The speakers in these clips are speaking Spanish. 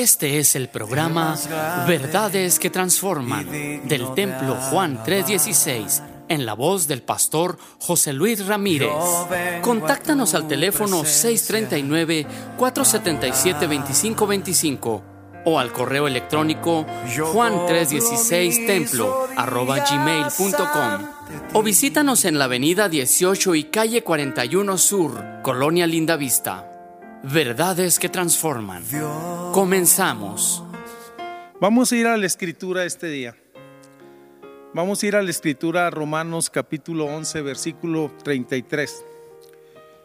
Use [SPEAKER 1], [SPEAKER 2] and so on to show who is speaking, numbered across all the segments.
[SPEAKER 1] Este es el programa Verdades que Transforman del Templo Juan 316 en la voz del pastor José Luis Ramírez. Contáctanos al teléfono 639-477-2525 o al correo electrónico juan316templo gmail.com o visítanos en la avenida 18 y calle 41 Sur, Colonia Linda Vista. Verdades que transforman. Comenzamos.
[SPEAKER 2] Vamos a ir a la escritura este día. Vamos a ir a la escritura Romanos capítulo 11 versículo 33.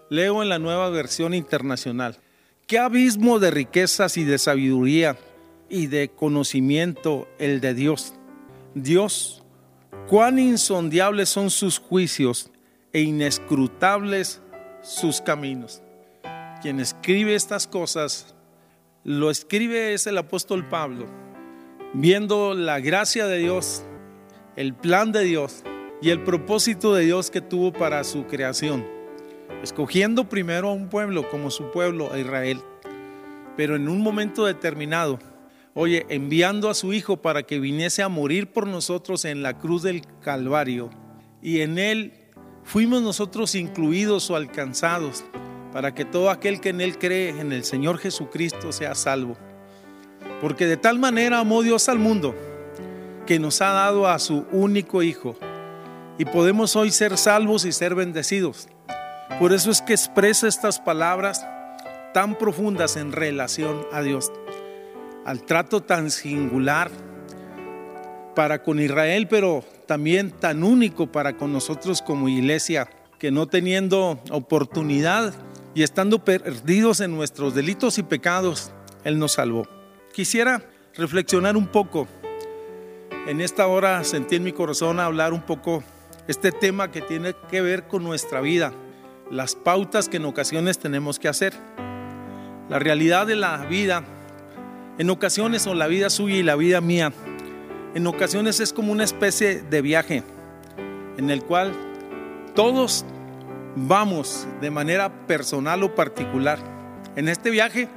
[SPEAKER 2] Leo en la nueva versión internacional. ¿Qué abismo de riquezas y de sabiduría y de conocimiento el de Dios? Dios, cuán insondiables son sus juicios e inescrutables sus caminos. Quien escribe estas cosas, lo escribe es el apóstol Pablo, viendo la gracia de Dios, el plan de Dios y el propósito de Dios que tuvo para su creación escogiendo primero a un pueblo como su pueblo, a Israel, pero en un momento determinado, oye, enviando a su Hijo para que viniese a morir por nosotros en la cruz del Calvario, y en Él fuimos nosotros incluidos o alcanzados, para que todo aquel que en Él cree, en el Señor Jesucristo, sea salvo. Porque de tal manera amó Dios al mundo, que nos ha dado a su único Hijo, y podemos hoy ser salvos y ser bendecidos por eso es que expresa estas palabras tan profundas en relación a Dios, al trato tan singular para con Israel, pero también tan único para con nosotros como iglesia, que no teniendo oportunidad y estando perdidos en nuestros delitos y pecados, Él nos salvó. Quisiera reflexionar un poco. En esta hora sentí en mi corazón hablar un poco este tema que tiene que ver con nuestra vida las pautas que en ocasiones tenemos que hacer. La realidad de la vida, en ocasiones son la vida suya y la vida mía, en ocasiones es como una especie de viaje en el cual todos vamos de manera personal o particular. En este viaje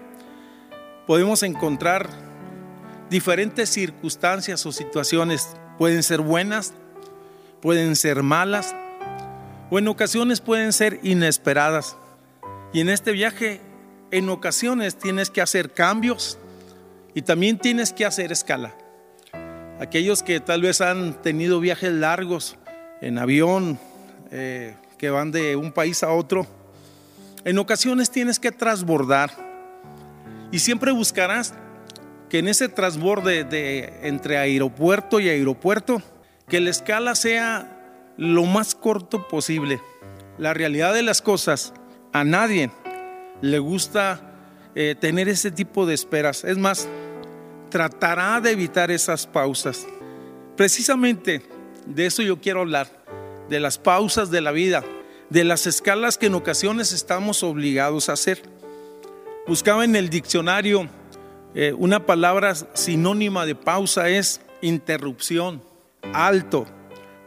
[SPEAKER 2] podemos encontrar diferentes circunstancias o situaciones. Pueden ser buenas, pueden ser malas, o en ocasiones pueden ser inesperadas. Y en este viaje, en ocasiones tienes que hacer cambios y también tienes que hacer escala. Aquellos que tal vez han tenido viajes largos en avión, eh, que van de un país a otro, en ocasiones tienes que transbordar y siempre buscarás que en ese transborde de, entre aeropuerto y aeropuerto, que la escala sea lo más corto posible. La realidad de las cosas, a nadie le gusta eh, tener ese tipo de esperas. Es más, tratará de evitar esas pausas. Precisamente de eso yo quiero hablar, de las pausas de la vida, de las escalas que en ocasiones estamos obligados a hacer. Buscaba en el diccionario eh, una palabra sinónima de pausa es interrupción, alto,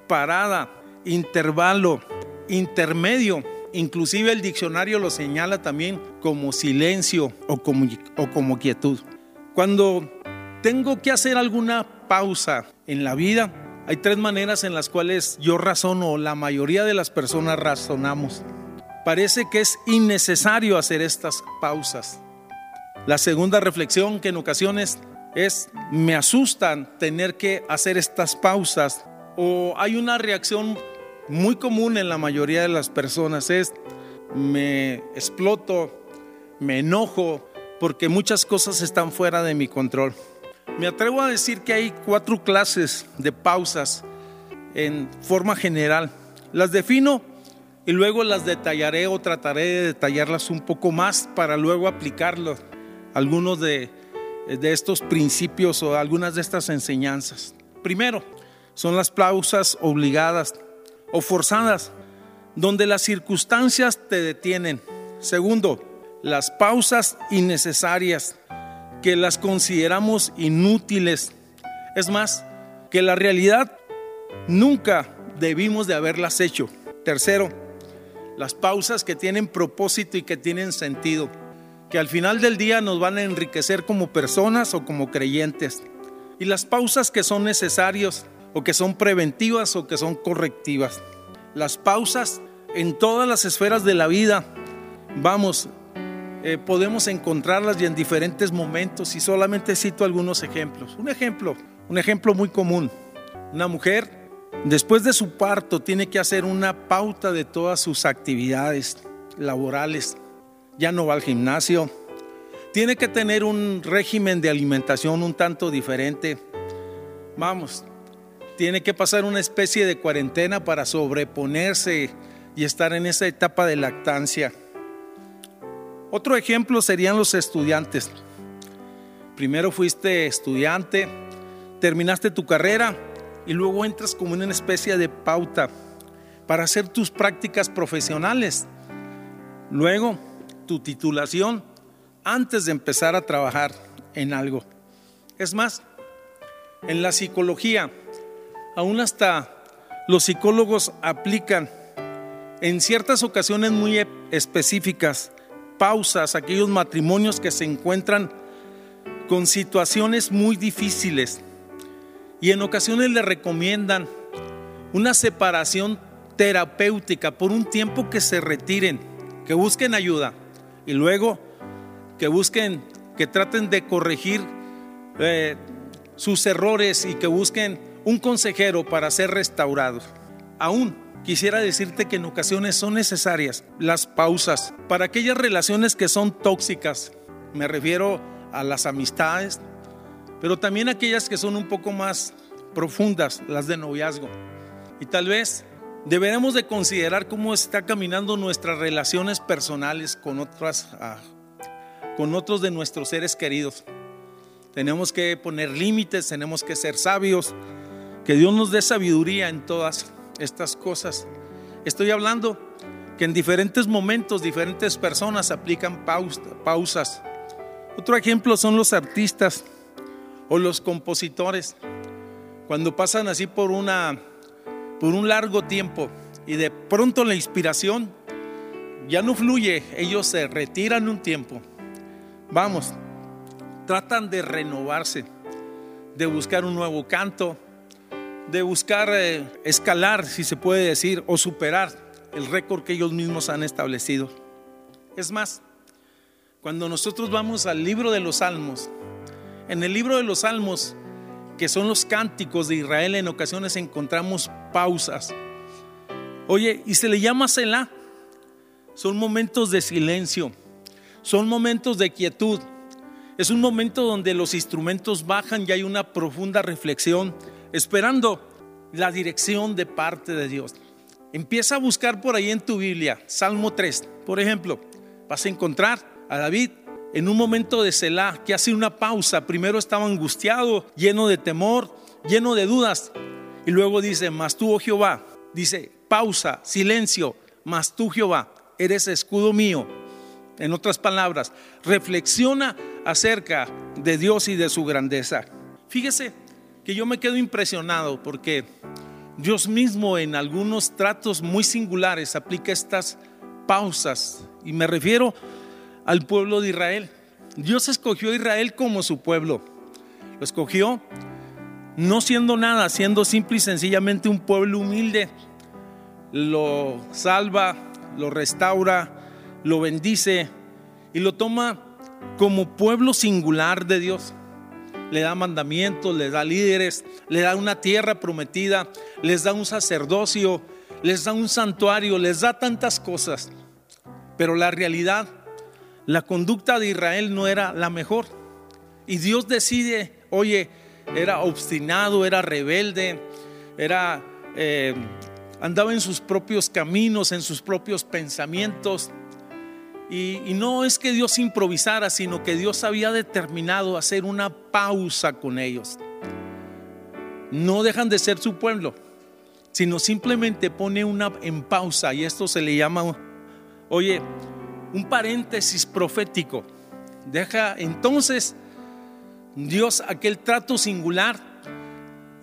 [SPEAKER 2] parada, intervalo, intermedio. Inclusive el diccionario lo señala también como silencio o como, o como quietud. Cuando tengo que hacer alguna pausa en la vida, hay tres maneras en las cuales yo razono, la mayoría de las personas razonamos. Parece que es innecesario hacer estas pausas. La segunda reflexión que en ocasiones es, me asustan tener que hacer estas pausas o hay una reacción muy común en la mayoría de las personas es me exploto, me enojo porque muchas cosas están fuera de mi control. Me atrevo a decir que hay cuatro clases de pausas en forma general. Las defino y luego las detallaré o trataré de detallarlas un poco más para luego aplicarlos algunos de, de estos principios o algunas de estas enseñanzas. Primero, son las pausas obligadas o forzadas, donde las circunstancias te detienen. Segundo, las pausas innecesarias, que las consideramos inútiles. Es más, que la realidad nunca debimos de haberlas hecho. Tercero, las pausas que tienen propósito y que tienen sentido. que al final del día nos van a enriquecer como personas o como creyentes. Y las pausas que son necesarias o que son preventivas o que son correctivas. Las pausas en todas las esferas de la vida, vamos, eh, podemos encontrarlas y en diferentes momentos y solamente cito algunos ejemplos. Un ejemplo, un ejemplo muy común. Una mujer después de su parto tiene que hacer una pauta de todas sus actividades laborales. Ya no va al gimnasio. Tiene que tener un régimen de alimentación un tanto diferente. Vamos, tiene que pasar una especie de cuarentena para sobreponerse y estar en esa etapa de lactancia. Otro ejemplo serían los estudiantes. Primero fuiste estudiante, terminaste tu carrera y luego entras como en una especie de pauta para hacer tus prácticas profesionales. Luego, tu titulación antes de empezar a trabajar en algo. Es más, en la psicología, aún hasta los psicólogos aplican en ciertas ocasiones muy específicas pausas, aquellos matrimonios que se encuentran con situaciones muy difíciles y en ocasiones le recomiendan una separación terapéutica por un tiempo que se retiren, que busquen ayuda y luego que busquen, que traten de corregir eh, sus errores y que busquen un consejero para ser restaurados. Aún quisiera decirte que en ocasiones son necesarias las pausas para aquellas relaciones que son tóxicas. Me refiero a las amistades, pero también aquellas que son un poco más profundas, las de noviazgo. Y tal vez deberemos de considerar cómo está caminando nuestras relaciones personales con otras ah, con otros de nuestros seres queridos. Tenemos que poner límites, tenemos que ser sabios, que Dios nos dé sabiduría en todas estas cosas. Estoy hablando que en diferentes momentos diferentes personas aplican pausas. Otro ejemplo son los artistas o los compositores. Cuando pasan así por una por un largo tiempo y de pronto la inspiración ya no fluye, ellos se retiran un tiempo. Vamos, tratan de renovarse, de buscar un nuevo canto, de buscar eh, escalar, si se puede decir, o superar el récord que ellos mismos han establecido. Es más, cuando nosotros vamos al libro de los Salmos, en el libro de los Salmos, que son los cánticos de Israel, en ocasiones encontramos pausas. Oye, y se le llama Selah. Son momentos de silencio, son momentos de quietud. Es un momento donde los instrumentos bajan y hay una profunda reflexión esperando la dirección de parte de Dios. Empieza a buscar por ahí en tu Biblia, Salmo 3, por ejemplo, vas a encontrar a David en un momento de Selah que hace una pausa. Primero estaba angustiado, lleno de temor, lleno de dudas, y luego dice, mas tú, oh Jehová, dice, pausa, silencio, mas tú, Jehová, eres escudo mío. En otras palabras, reflexiona acerca de Dios y de su grandeza. Fíjese, que yo me quedo impresionado porque Dios mismo en algunos tratos muy singulares aplica estas pausas y me refiero al pueblo de Israel. Dios escogió a Israel como su pueblo. Lo escogió no siendo nada, siendo simple y sencillamente un pueblo humilde. Lo salva, lo restaura, lo bendice y lo toma como pueblo singular de Dios le da mandamientos, le da líderes, le da una tierra prometida, les da un sacerdocio, les da un santuario, les da tantas cosas. Pero la realidad, la conducta de Israel no era la mejor. Y Dios decide, oye, era obstinado, era rebelde, era eh, andaba en sus propios caminos, en sus propios pensamientos. Y, no es que Dios improvisara, sino que Dios había determinado hacer una pausa con ellos. No dejan de ser su pueblo, sino simplemente pone una en pausa y esto se le llama, oye, un paréntesis profético. Deja entonces Dios aquel trato singular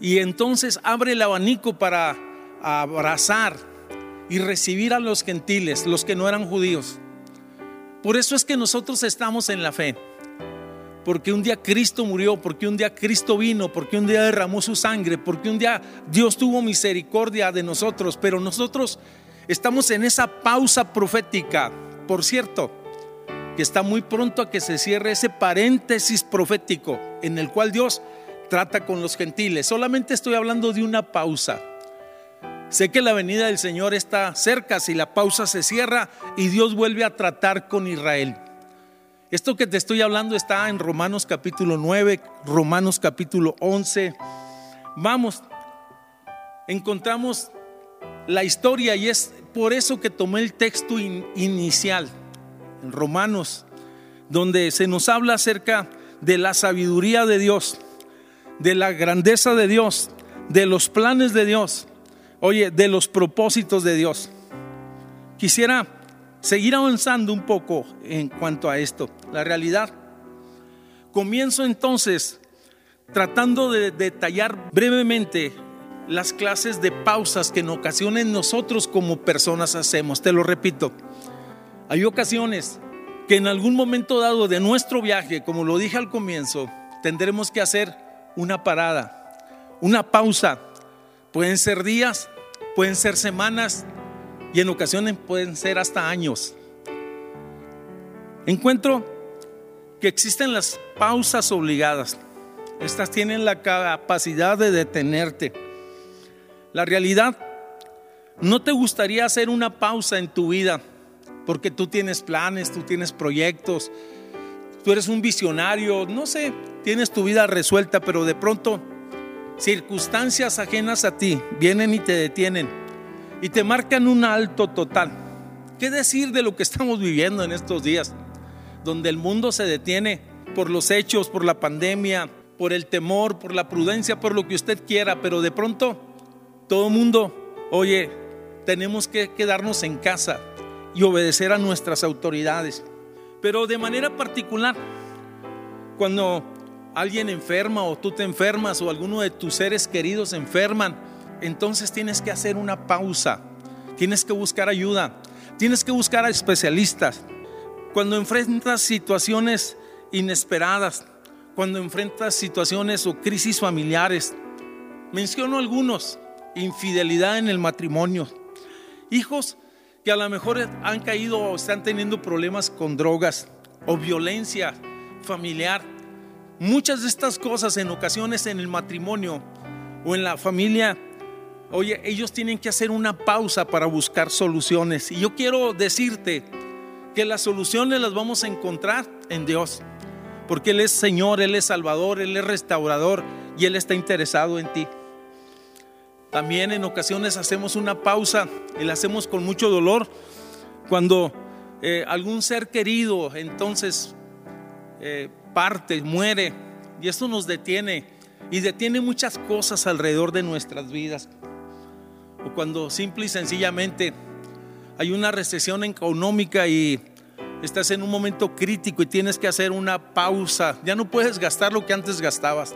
[SPEAKER 2] y entonces abre el abanico para abrazar y recibir a los gentiles, los que no eran judíos Por eso es que nosotros estamos en la fe. Porque un día Cristo murió, porque un día Cristo vino, porque un día derramó su sangre, porque un día Dios tuvo misericordia de nosotros, pero nosotros estamos en esa pausa profética. Por cierto, que está muy pronto a que se cierre ese paréntesis profético en el cual Dios trata con los gentiles. Solamente estoy hablando de una pausa. Sé que la venida del Señor está cerca si la pausa se cierra y Dios vuelve a tratar con Israel. Esto que te estoy hablando está en Romanos capítulo 9, Romanos capítulo 11. Vamos, encontramos la historia y es por eso que tomé el texto inicial en Romanos, donde se nos habla acerca de la sabiduría de Dios, de la grandeza de Dios, de los planes de Dios oye, de los propósitos de Dios. Quisiera seguir avanzando un poco en cuanto a esto, la realidad. Comienzo entonces tratando de detallar brevemente las clases de pausas que en ocasiones nosotros como personas hacemos. Te lo repito, hay ocasiones que en algún momento dado de nuestro viaje, como lo dije al comienzo, tendremos que hacer una parada, una pausa Pueden ser días, pueden ser semanas y en ocasiones pueden ser hasta años. Encuentro que existen las pausas obligadas. Estas tienen la capacidad de detenerte. La realidad, no te gustaría hacer una pausa en tu vida porque tú tienes planes, tú tienes proyectos, tú eres un visionario, no sé, tienes tu vida resuelta, pero de pronto circunstancias ajenas a ti vienen y te detienen y te marcan un alto total. ¿Qué decir de lo que estamos viviendo en estos días? Donde el mundo se detiene por los hechos, por la pandemia, por el temor, por la prudencia, por lo que usted quiera, pero de pronto todo el mundo, oye, tenemos que quedarnos en casa y obedecer a nuestras autoridades. Pero de manera particular, cuando alguien enferma o tú te enfermas o alguno de tus seres queridos enferman, entonces tienes que hacer una pausa, tienes que buscar ayuda, tienes que buscar a especialistas. Cuando enfrentas situaciones inesperadas, cuando enfrentas situaciones o crisis familiares, menciono algunos, infidelidad en el matrimonio, hijos que a lo mejor han caído o están teniendo problemas con drogas o violencia familiar Muchas de estas cosas en ocasiones en el matrimonio o en la familia, oye, ellos tienen que hacer una pausa para buscar soluciones. Y yo quiero decirte que las soluciones las vamos a encontrar en Dios, porque Él es Señor, Él es Salvador, Él es restaurador y Él está interesado en ti. También en ocasiones hacemos una pausa y la hacemos con mucho dolor cuando eh, algún ser querido entonces eh, parte, muere. Y esto nos detiene y detiene muchas cosas alrededor de nuestras vidas. O cuando simple y sencillamente hay una recesión económica y estás en un momento crítico y tienes que hacer una pausa. Ya no puedes gastar lo que antes gastabas.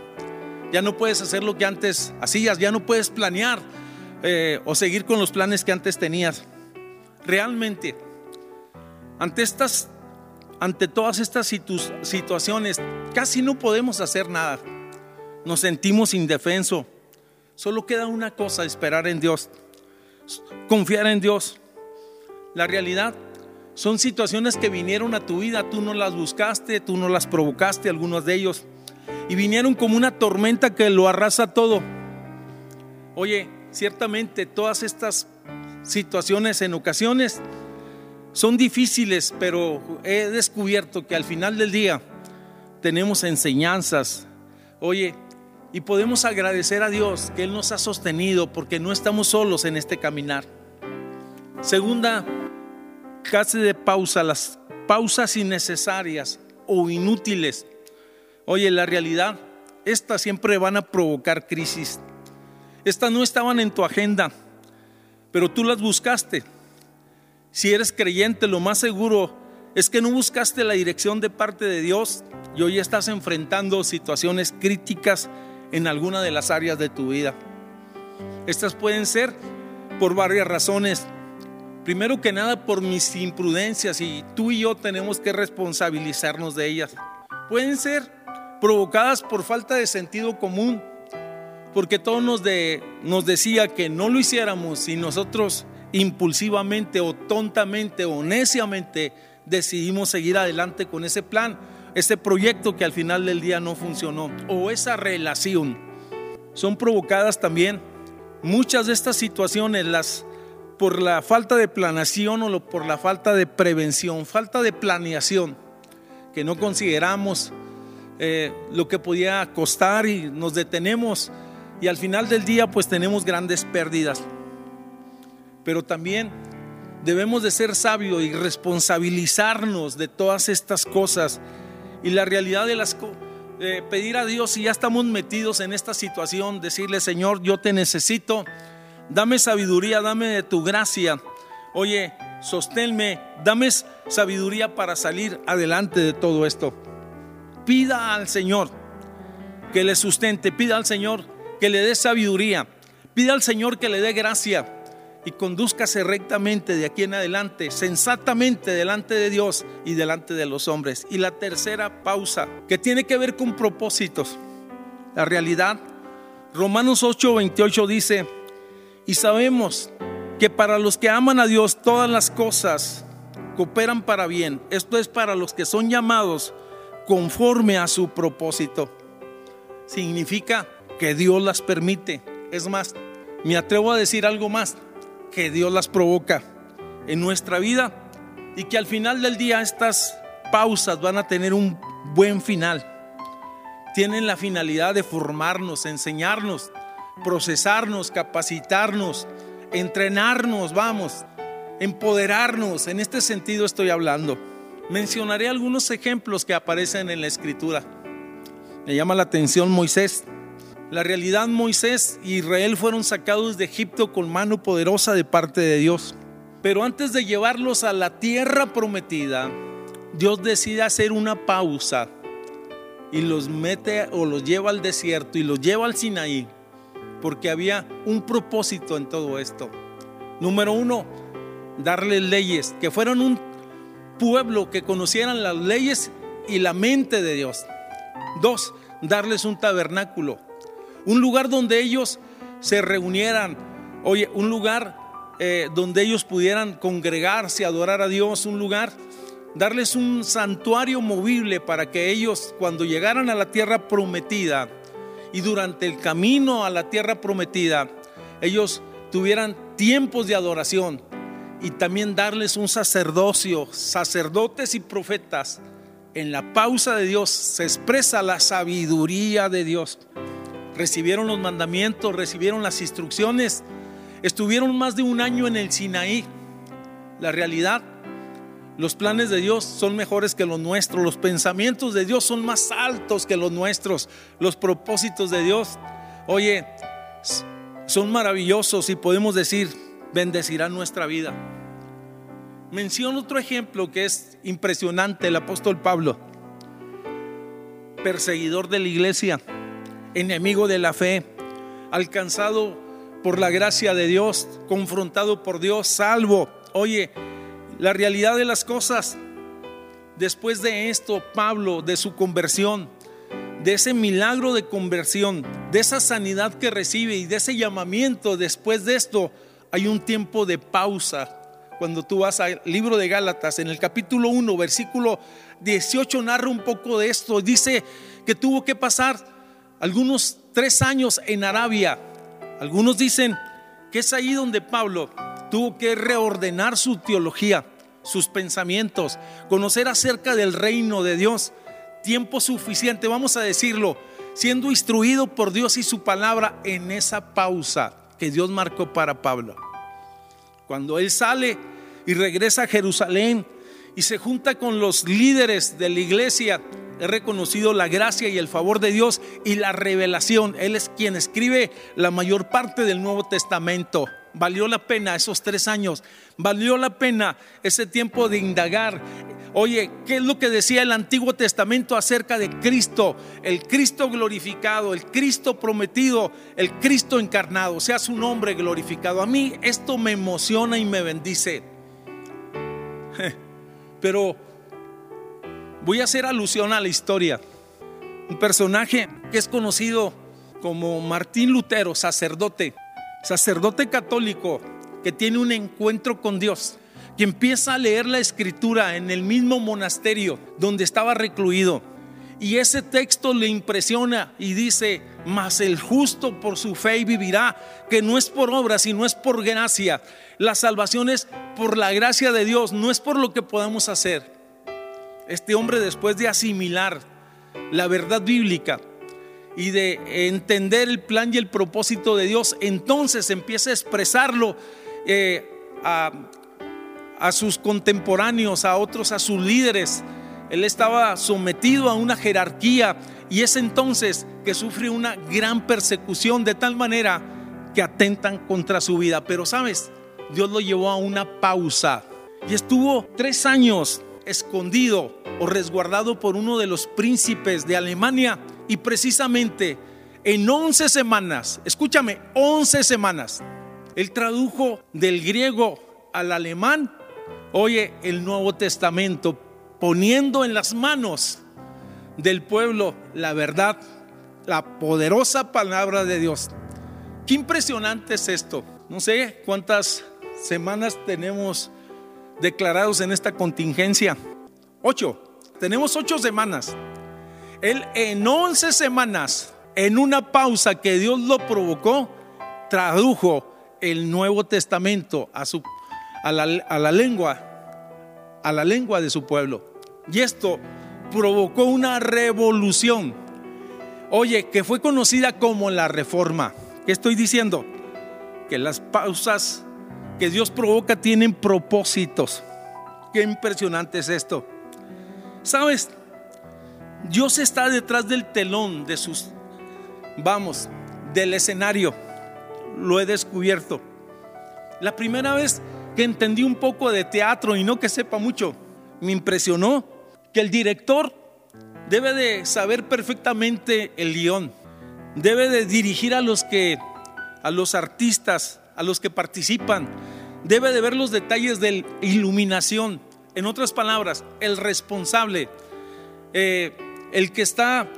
[SPEAKER 2] Ya no puedes hacer lo que antes hacías. Ya no puedes planear eh, o seguir con los planes que antes tenías. Realmente, ante estas ante todas estas situaciones casi no podemos hacer nada. Nos sentimos indefenso. Solo queda una cosa, esperar en Dios, confiar en Dios. La realidad son situaciones que vinieron a tu vida, tú no las buscaste, tú no las provocaste, algunos de ellos, y vinieron como una tormenta que lo arrasa todo. Oye, ciertamente todas estas situaciones en ocasiones son difíciles, pero he descubierto que al final del día tenemos enseñanzas. Oye, y podemos agradecer a Dios que Él nos ha sostenido porque no estamos solos en este caminar. Segunda, casi de pausa, las pausas innecesarias o inútiles. Oye, la realidad, estas siempre van a provocar crisis. Estas no estaban en tu agenda, pero tú las buscaste si eres creyente, lo más seguro es que no buscaste la dirección de parte de Dios y hoy estás enfrentando situaciones críticas en alguna de las áreas de tu vida. Estas pueden ser por varias razones. Primero que nada por mis imprudencias y tú y yo tenemos que responsabilizarnos de ellas. Pueden ser provocadas por falta de sentido común, porque todo nos, de, nos decía que no lo hiciéramos y nosotros impulsivamente o tontamente o neciamente decidimos seguir adelante con ese plan, ese proyecto que al final del día no funcionó o esa relación. Son provocadas también muchas de estas situaciones las por la falta de planeación o por la falta de prevención, falta de planeación, que no consideramos eh, lo que podía costar y nos detenemos y al final del día pues tenemos grandes pérdidas. Pero también debemos de ser sabios y responsabilizarnos de todas estas cosas. Y la realidad de las pedir a Dios si ya estamos metidos en esta situación, decirle Señor, yo te necesito, dame sabiduría, dame de tu gracia. Oye, sosténme, dame sabiduría para salir adelante de todo esto. Pida al Señor que le sustente, pida al Señor que le dé sabiduría, pida al Señor que le dé gracia y conduzcase rectamente de aquí en adelante, sensatamente delante de Dios y delante de los hombres. Y la tercera pausa, que tiene que ver con propósitos. La realidad, Romanos 8:28 dice, y sabemos que para los que aman a Dios todas las cosas cooperan para bien. Esto es para los que son llamados conforme a su propósito. Significa que Dios las permite. Es más, me atrevo a decir algo más, que Dios las provoca en nuestra vida y que al final del día estas pausas van a tener un buen final. Tienen la finalidad de formarnos, enseñarnos, procesarnos, capacitarnos, entrenarnos, vamos, empoderarnos. En este sentido estoy hablando. Mencionaré algunos ejemplos que aparecen en la escritura. Me llama la atención Moisés. La realidad Moisés y Israel fueron sacados de Egipto con mano poderosa de parte de Dios. Pero antes de llevarlos a la tierra prometida, Dios decide hacer una pausa y los mete o los lleva al desierto y los lleva al Sinaí, porque había un propósito en todo esto. Número uno, darles leyes, que fueran un pueblo que conocieran las leyes y la mente de Dios. Dos, darles un tabernáculo, un lugar donde ellos se reunieran, oye, un lugar eh, donde ellos pudieran congregarse, adorar a Dios, un lugar, darles un santuario movible para que ellos cuando llegaran a la tierra prometida y durante el camino a la tierra prometida, ellos tuvieran tiempos de adoración, y también darles un sacerdocio, sacerdotes y profetas. En la pausa de Dios se expresa la sabiduría de Dios. Recibieron los mandamientos, recibieron las instrucciones, estuvieron más de un año en el Sinaí. La realidad, los planes de Dios son mejores que los nuestros, los pensamientos de Dios son más altos que los nuestros, los propósitos de Dios, oye, son maravillosos y podemos decir, bendecirá nuestra vida. Menciono otro ejemplo que es impresionante, el apóstol Pablo, perseguidor de la iglesia, enemigo de la fe, alcanzado por la gracia de Dios, confrontado por Dios, salvo. Oye, la realidad de las cosas, después de esto, Pablo, de su conversión, de ese milagro de conversión, de esa sanidad que recibe y de ese llamamiento, después de esto, hay un tiempo de pausa. Cuando tú vas al libro de Gálatas, en el capítulo 1, versículo 18, narra un poco de esto. Dice que tuvo que pasar algunos tres años en Arabia. Algunos dicen que es ahí donde Pablo tuvo que reordenar su teología, sus pensamientos, conocer acerca del reino de Dios. Tiempo suficiente, vamos a decirlo, siendo instruido por Dios y su palabra en esa pausa que Dios marcó para Pablo. Cuando él sale y regresa a Jerusalén y se junta con los líderes de la iglesia, he reconocido la gracia y el favor de Dios y la revelación. Él es quien escribe la mayor parte del Nuevo Testamento. Valió la pena esos tres años, valió la pena ese tiempo de indagar, Oye, ¿qué es lo que decía el Antiguo Testamento acerca de Cristo? El Cristo glorificado, el Cristo prometido, el Cristo encarnado, sea su nombre glorificado. A mí esto me emociona y me bendice. Pero voy a hacer alusión a la historia. Un personaje que es conocido como Martín Lutero, sacerdote, sacerdote católico que tiene un encuentro con Dios, que empieza a leer la escritura en el mismo monasterio donde estaba recluido. Y ese texto le impresiona y dice, mas el justo por su fe vivirá, que no es por obra, sino es por gracia. La salvación es por la gracia de Dios, no es por lo que podamos hacer. Este hombre después de asimilar la verdad bíblica y de entender el plan y el propósito de Dios, entonces empieza a expresarlo eh, a, a sus contemporáneos, a otros, a sus líderes. Él estaba sometido a una jerarquía y es entonces que sufre una gran persecución de tal manera que atentan contra su vida. Pero sabes, Dios lo llevó a una pausa y estuvo tres años escondido o resguardado por uno de los príncipes de Alemania y precisamente en 11 semanas, escúchame, 11 semanas, él tradujo del griego al alemán, oye, el Nuevo Testamento, poniendo en las manos del pueblo la verdad, la poderosa palabra de Dios. Qué impresionante es esto. No sé cuántas semanas tenemos declarados en esta contingencia. Ocho. Tenemos ocho semanas. Él en once semanas, en una pausa que Dios lo provocó, tradujo el Nuevo Testamento a, su, a, la, a la lengua, a la lengua de su pueblo. Y esto provocó una revolución. Oye, que fue conocida como la reforma. ¿Qué estoy diciendo? Que las pausas que Dios provoca tienen propósitos. Qué impresionante es esto. ¿Sabes? Dios está detrás del telón de sus, vamos, del escenario. Lo he descubierto. La primera vez que entendí un poco de teatro y no que sepa mucho, me impresionó que el director debe de saber perfectamente el guion, debe de dirigir a los que, a los artistas, a los que participan, debe de ver los detalles de iluminación. En otras palabras, el responsable, eh, el que está,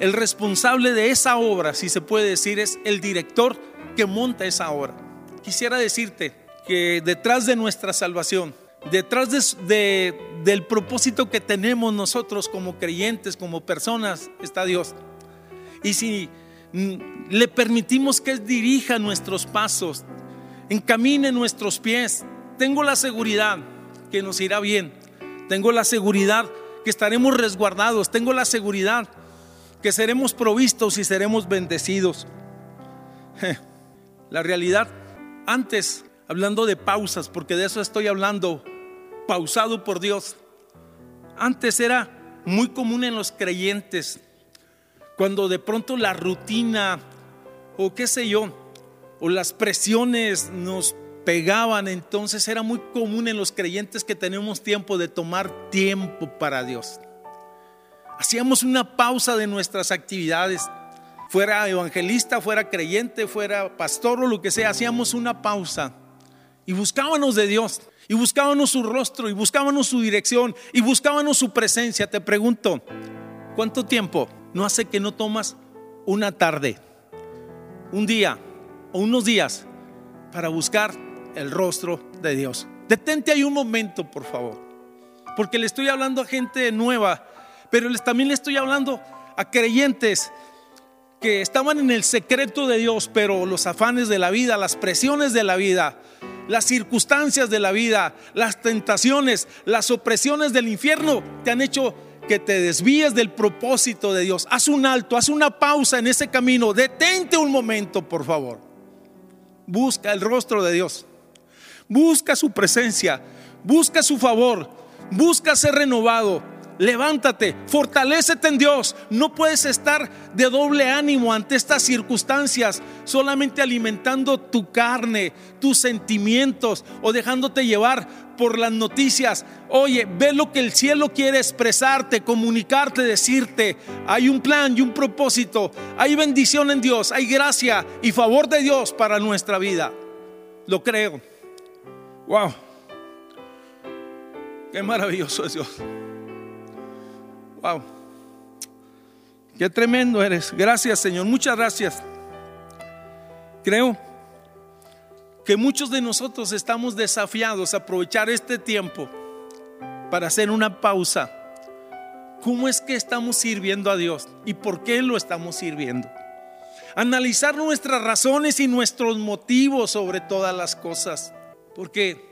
[SPEAKER 2] el responsable de esa obra, si se puede decir, es el director que monta esa obra. Quisiera decirte que detrás de nuestra salvación, detrás de, del propósito que tenemos nosotros como creyentes, como personas, está Dios. Y si mm, le permitimos que Él dirija nuestros pasos, encamine nuestros pies, tengo la seguridad que nos irá bien. Tengo la seguridad que estaremos resguardados. Tengo la seguridad que seremos provistos y seremos bendecidos. La realidad, antes, hablando de pausas, porque de eso estoy hablando, pausado por Dios. Antes era muy común en los creyentes, cuando de pronto la rutina o qué sé yo, o las presiones nos pegaban, entonces era muy común en los creyentes que tenemos tiempo de tomar tiempo para Dios. Hacíamos una pausa de nuestras actividades, fuera evangelista, fuera creyente, fuera pastor o lo que sea, hacíamos una pausa y buscábamos de Dios. Y buscábamos su rostro, y buscábamos su dirección, y buscábamos su presencia. Te pregunto, ¿cuánto tiempo no hace que no tomas una tarde, un día unos días para buscar el rostro de Dios? Detente ahí un momento, por favor. Porque le estoy hablando a gente nueva, pero también le estoy hablando a creyentes que estaban en el secreto de Dios, pero los afanes de la vida, las presiones de la vida, las circunstancias de la vida, las tentaciones, las opresiones del infierno te han hecho que te desvíes del propósito de Dios. Haz un alto, haz una pausa en ese camino. Detente un momento, por favor. Busca el rostro de Dios. Busca su presencia. Busca su favor. Busca ser renovado levántate, fortalécete en Dios. No puedes estar de doble ánimo ante estas circunstancias, solamente alimentando tu carne, tus sentimientos o dejándote llevar por las noticias. Oye, ve lo que el cielo quiere expresarte, comunicarte, decirte. Hay un plan y un propósito. Hay bendición en Dios, hay gracia y favor de Dios para nuestra vida. Lo creo. Wow. Qué maravilloso es Dios. Wow. Qué tremendo eres. Gracias, Señor. Muchas gracias. Creo que muchos de nosotros estamos desafiados a aprovechar este tiempo para hacer una pausa. ¿Cómo es que estamos sirviendo a Dios y por qué lo estamos sirviendo? Analizar nuestras razones y nuestros motivos sobre todas las cosas. Porque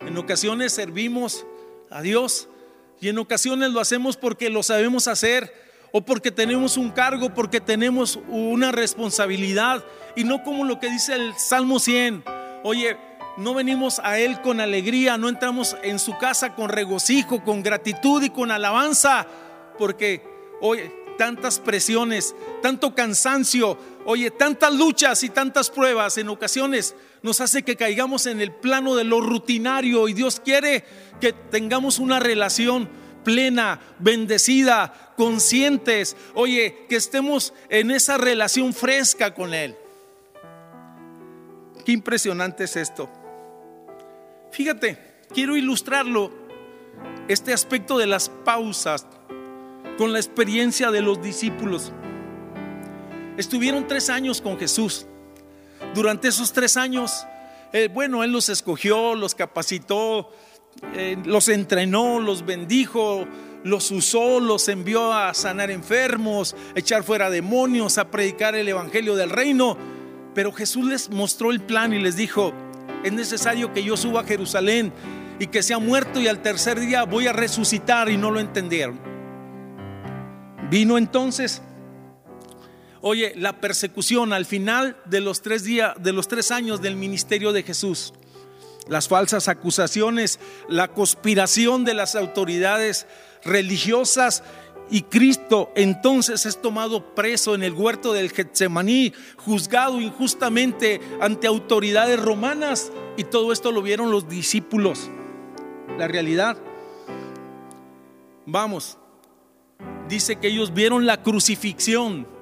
[SPEAKER 2] en ocasiones servimos a Dios y en ocasiones lo hacemos porque lo sabemos hacer o porque tenemos un cargo, porque tenemos una responsabilidad y no como lo que dice el Salmo 100. Oye, no venimos a Él con alegría, no entramos en su casa con regocijo, con gratitud y con alabanza, porque, oye, tantas presiones, tanto cansancio, oye, tantas luchas y tantas pruebas en ocasiones nos hace que caigamos en el plano de lo rutinario y Dios quiere que tengamos una relación plena, bendecida, conscientes, oye, que estemos en esa relación fresca con Él. Qué impresionante es esto. Fíjate, quiero ilustrarlo, este aspecto de las pausas, con la experiencia de los discípulos. Estuvieron tres años con Jesús. Durante esos tres años, eh, bueno, Él los escogió, los capacitó, eh, los entrenó, los bendijo, los usó, los envió a sanar enfermos, a echar fuera demonios, a predicar el Evangelio del Reino. Pero Jesús les mostró el plan y les dijo, es necesario que yo suba a Jerusalén y que sea muerto y al tercer día voy a resucitar y no lo entendieron. Vino entonces Oye, la persecución al final de los tres días, de los tres años del ministerio de Jesús, las falsas acusaciones, la conspiración de las autoridades religiosas y Cristo entonces es tomado preso en el huerto del Getsemaní, juzgado injustamente ante autoridades romanas y todo esto lo vieron los discípulos. La realidad, vamos, dice que ellos vieron la crucifixión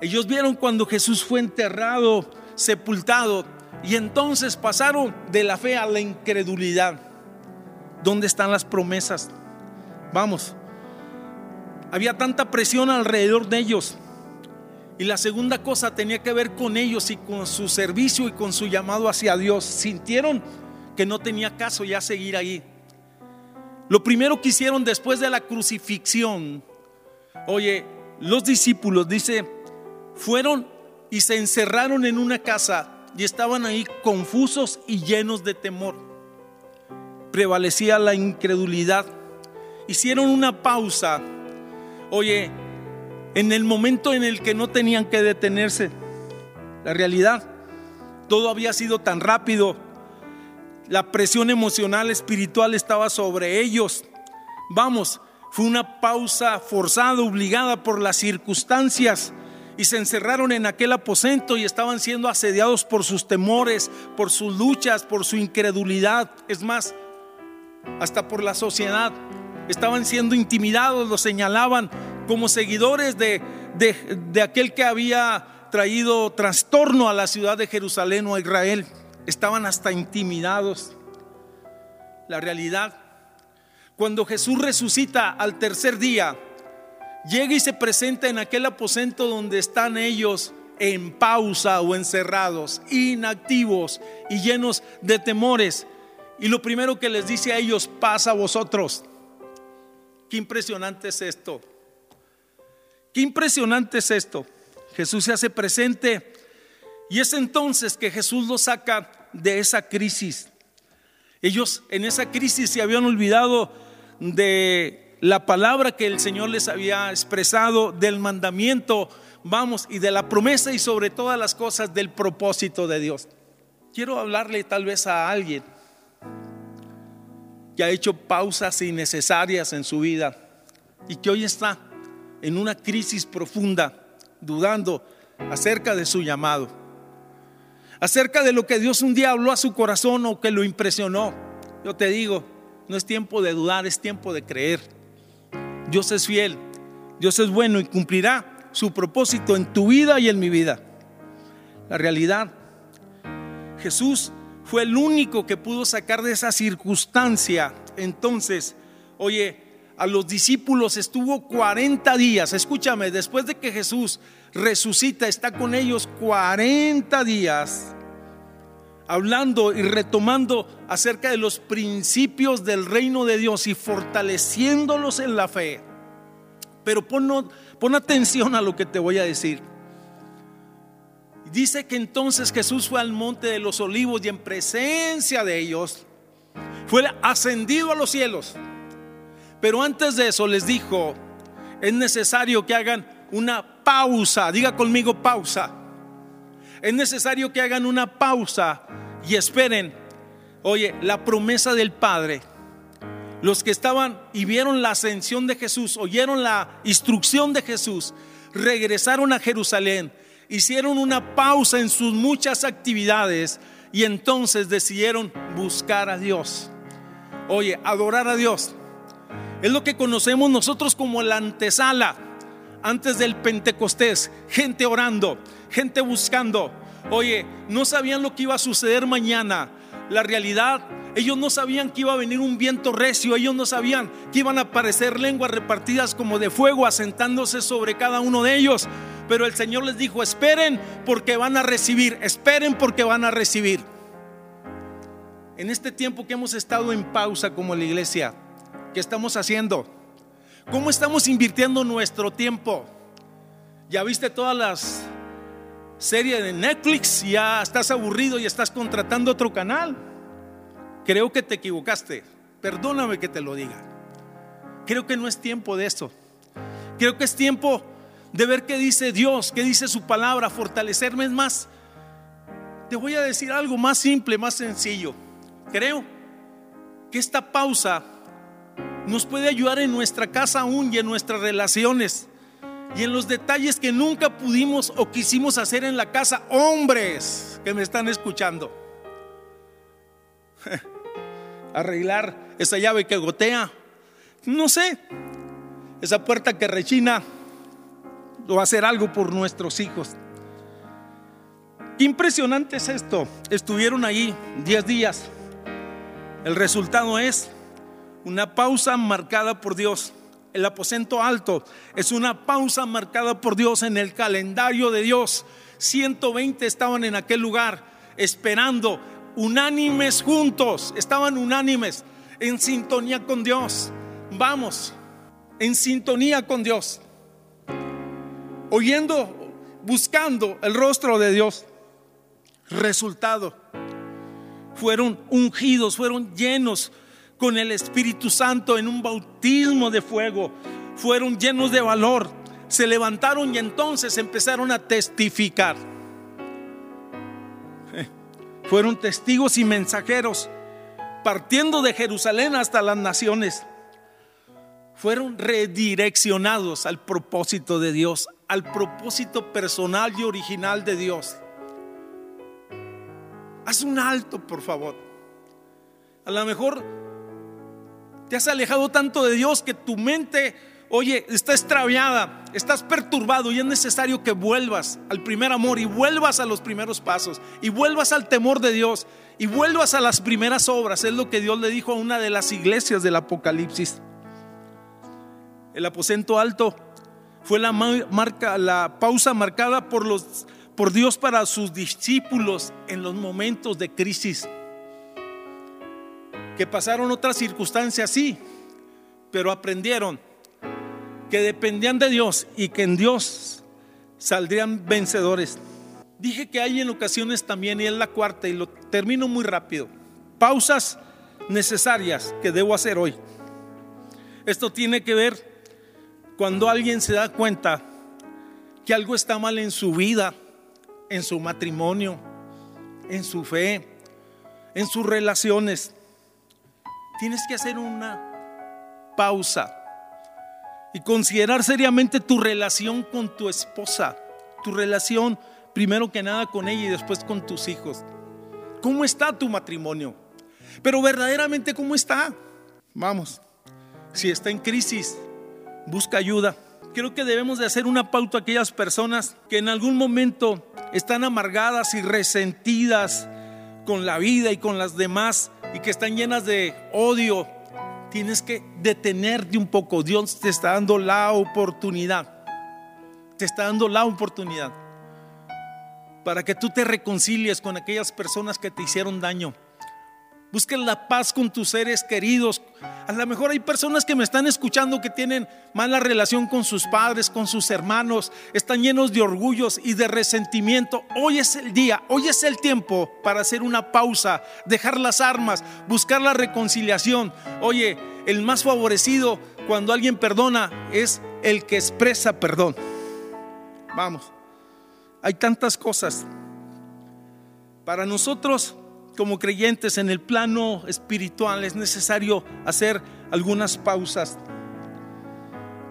[SPEAKER 2] ellos vieron cuando Jesús fue enterrado, sepultado, y entonces pasaron de la fe a la incredulidad. ¿Dónde están las promesas? Vamos, había tanta presión alrededor de ellos. Y la segunda cosa tenía que ver con ellos y con su servicio y con su llamado hacia Dios. Sintieron que no tenía caso ya seguir ahí. Lo primero que hicieron después de la crucifixión, oye, los discípulos, dice fueron y se encerraron en una casa y estaban ahí confusos y llenos de temor. Prevalecía la incredulidad. Hicieron una pausa. Oye, en el momento en el que no tenían que detenerse. La realidad, todo había sido tan rápido. La presión emocional, espiritual estaba sobre ellos. Vamos, fue una pausa forzada, obligada por las circunstancias y se encerraron en aquel aposento y estaban siendo asediados por sus temores, por sus luchas, por su incredulidad, es más, hasta por la sociedad. Estaban siendo intimidados, los señalaban como seguidores de, de, aquel que había traído trastorno a la ciudad de Jerusalén o a Israel. Estaban hasta intimidados. La realidad, cuando Jesús resucita al tercer día, llega y se presenta en aquel aposento donde están ellos en pausa o encerrados, inactivos y llenos de temores. Y lo primero que les dice a ellos, pasa a vosotros. Qué impresionante es esto. Qué impresionante es esto. Jesús se hace presente y es entonces que Jesús los saca de esa crisis. Ellos en esa crisis se habían olvidado de la palabra que el Señor les había expresado, del mandamiento, vamos, y de la promesa y sobre todas las cosas del propósito de Dios. Quiero hablarle tal vez a alguien que ha hecho pausas innecesarias en su vida y que hoy está en una crisis profunda, dudando acerca de su llamado, acerca de lo que Dios un día habló a su corazón o que lo impresionó. Yo te digo, no es tiempo de dudar, es tiempo de creer. Dios es fiel, Dios es bueno y cumplirá su propósito en tu vida y en mi vida. La realidad, Jesús fue el único que pudo sacar de esa circunstancia entonces, oye, a los discípulos estuvo 40 días. Escúchame, después de que Jesús resucita, está con ellos 40 días hablando y retomando acerca de los principios del reino de Dios y fortaleciéndolos en la fe. Pero pon, atención a lo que te voy a decir. Dice que entonces Jesús fue al monte de los olivos y en presencia de ellos fue ascendido a los cielos. Pero antes de eso les dijo, es necesario que hagan una pausa, diga conmigo pausa. Es necesario que hagan una pausa y esperen, oye, la promesa del Padre. Los que estaban y vieron la ascensión de Jesús, oyeron la instrucción de Jesús, regresaron a Jerusalén, hicieron una pausa en sus muchas actividades y entonces decidieron buscar a Dios. Oye, adorar a Dios. Es lo que conocemos nosotros como la antesala antes del Pentecostés. Gente orando, gente buscando. Oye, no sabían lo que iba a suceder mañana. La realidad, ellos no sabían que iba a venir un viento recio, ellos no sabían que iban a aparecer lenguas repartidas como de fuego asentándose sobre cada uno de ellos. Pero el Señor les dijo, esperen porque van a recibir, esperen porque van a recibir. En este tiempo que hemos estado en pausa como la iglesia, ¿Qué estamos haciendo? ¿Cómo estamos invirtiendo nuestro tiempo? ¿Ya viste todas las series de Netflix? ¿Ya estás aburrido y estás contratando otro canal? Creo que te equivocaste. Perdóname que te lo diga. Creo que no es tiempo de eso. Creo que es tiempo de ver qué dice Dios, qué dice su palabra, fortalecerme. Es más, te voy a decir algo más simple, más sencillo. Creo que esta pausa nos puede ayudar en nuestra casa aún y en nuestras relaciones y en los detalles que nunca pudimos o quisimos hacer en la casa. Hombres que me están escuchando. Arreglar esa llave que gotea. No sé. Esa puerta que rechina. O hacer algo por nuestros hijos. Impresionante es esto. Estuvieron ahí 10 días. El resultado es una pausa marcada por Dios. El aposento alto es una pausa marcada por Dios en el calendario de Dios. 120 estaban en aquel lugar esperando, unánimes juntos, estaban unánimes, en sintonía con Dios. Vamos, en sintonía con Dios, oyendo, buscando el rostro de Dios. Resultado, fueron ungidos, fueron llenos con el Espíritu Santo en un bautismo de fuego. Fueron llenos de valor, se levantaron y entonces empezaron a testificar. Fueron testigos y mensajeros partiendo de Jerusalén hasta las naciones. Fueron redireccionados al propósito de Dios, al propósito personal y original de Dios. Haz un alto, por favor. A lo mejor te has alejado tanto de Dios que tu mente, oye, está extraviada, estás perturbado y es necesario que vuelvas al primer amor y vuelvas a los primeros pasos y vuelvas al temor de Dios y vuelvas a las primeras obras. Es lo que Dios le dijo a una de las iglesias del Apocalipsis. El aposento alto fue la marca, la pausa marcada por los por Dios para sus discípulos en los momentos de crisis que pasaron otras circunstancias, sí, pero aprendieron que dependían de Dios y que en Dios saldrían vencedores. Dije que hay en ocasiones también, y es la cuarta, y lo termino muy rápido, pausas necesarias que debo hacer hoy. Esto tiene que ver cuando alguien se da cuenta que algo está mal en su vida, en su matrimonio, en su fe, en sus relaciones tienes que hacer una pausa y considerar seriamente tu relación con tu esposa, tu relación primero que nada con ella y después con tus hijos. ¿Cómo está tu matrimonio? Pero verdaderamente, ¿cómo está? Vamos, si está en crisis, busca ayuda. Creo que debemos de hacer una pauta a aquellas personas que en algún momento están amargadas y resentidas con la vida y con las demás y que están llenas de odio, tienes que detenerte un poco. Dios te está dando la oportunidad. Te está dando la oportunidad para que tú te reconcilies con aquellas personas que te hicieron daño. Busques la paz con tus seres queridos. A lo mejor hay personas que me están escuchando que tienen mala relación con sus padres, con sus hermanos, están llenos de orgullos y de resentimiento. Hoy es el día, hoy es el tiempo para hacer una pausa, dejar las armas, buscar la reconciliación. Oye, el más favorecido cuando alguien perdona es el que expresa perdón. Vamos, hay tantas cosas. Para nosotros como creyentes en el plano espiritual es necesario hacer algunas pausas.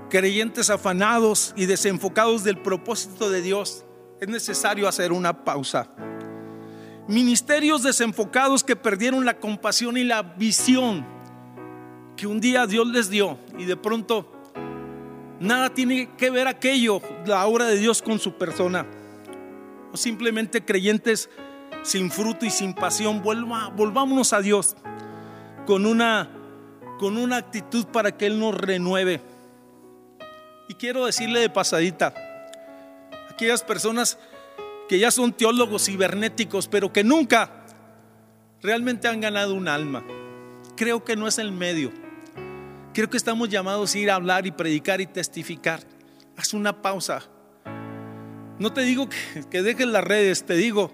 [SPEAKER 2] Creyentes afanados y desenfocados del propósito de Dios, es necesario hacer una pausa. Ministerios desenfocados que perdieron la compasión y la visión que un día Dios les dio y de pronto nada tiene que ver aquello, la obra de Dios con su persona. O simplemente creyentes sin fruto y sin pasión, volvámonos a Dios con una, con una actitud para que Él nos renueve. Y quiero decirle de pasadita, aquellas personas que ya son teólogos cibernéticos, pero que nunca realmente han ganado un alma, creo que no es el medio. Creo que estamos llamados a ir a hablar y predicar y testificar. Haz una pausa. No te digo que, que dejes las redes, te digo,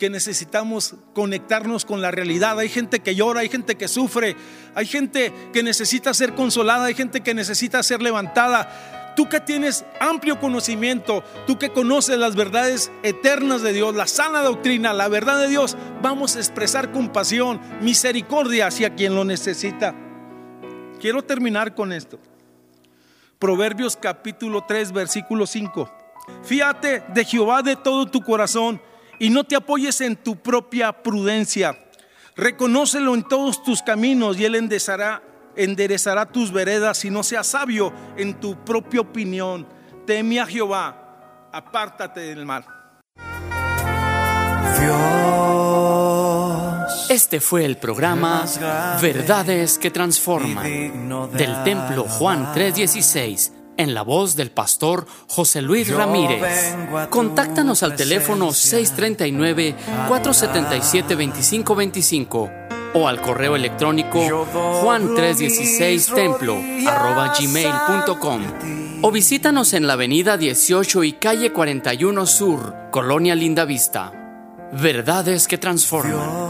[SPEAKER 2] que necesitamos conectarnos con la realidad. Hay gente que llora, hay gente que sufre, hay gente que necesita ser consolada, hay gente que necesita ser levantada. Tú que tienes amplio conocimiento, tú que conoces las verdades eternas de Dios, la sana doctrina, la verdad de Dios, vamos a expresar compasión, misericordia hacia quien lo necesita. Quiero terminar con esto. Proverbios capítulo 3, versículo 5. Fíjate de Jehová de todo tu corazón y no te apoyes en tu propia prudencia. Reconócelo en todos tus caminos y Él enderezará, enderezará tus veredas y no seas sabio en tu propia opinión. Teme a Jehová, apártate del mal.
[SPEAKER 1] Este fue el programa Verdades que Transforman del Templo Juan 316 en la voz del pastor José Luis Ramírez. Contáctanos al teléfono 639-477-2525 o al correo electrónico juan316templo gmail.com o visítanos en la avenida 18 y calle 41 Sur, Colonia Linda Vista. Verdades que transforman.